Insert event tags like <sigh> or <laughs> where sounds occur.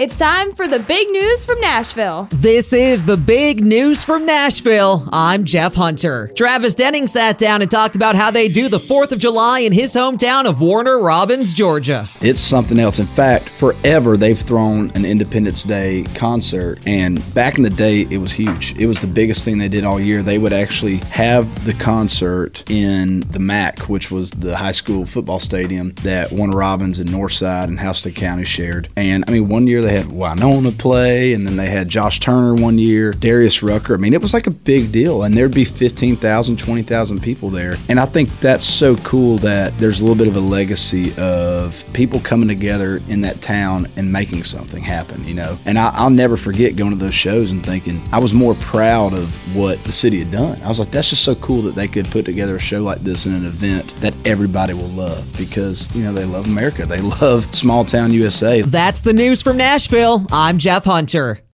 It's time for the big news from Nashville. This is the big news from Nashville. I'm Jeff Hunter. Travis Denning sat down and talked about how they do the 4th of July in his hometown of Warner Robins, Georgia. It's something else. In fact, forever they've thrown an Independence Day concert, and back in the day, it was huge. It was the biggest thing they did all year. They would actually have the concert in the MAC, which was the high school football stadium that Warner Robins and Northside and Houston County shared. And I mean, one year they they had Wynonna play, and then they had Josh Turner one year, Darius Rucker. I mean, it was like a big deal, and there'd be 15,000, 20,000 people there. And I think that's so cool that there's a little bit of a legacy of people coming together in that town and making something happen, you know? And I, will never forget going to those shows and thinking I was more proud of what the city had done. I was like, that's just so cool that they could put together a show like this in an event that everybody will love because, you know, they love America. They <laughs> love small town USA. That's the news from Nashville. I'm Jeff Hunter.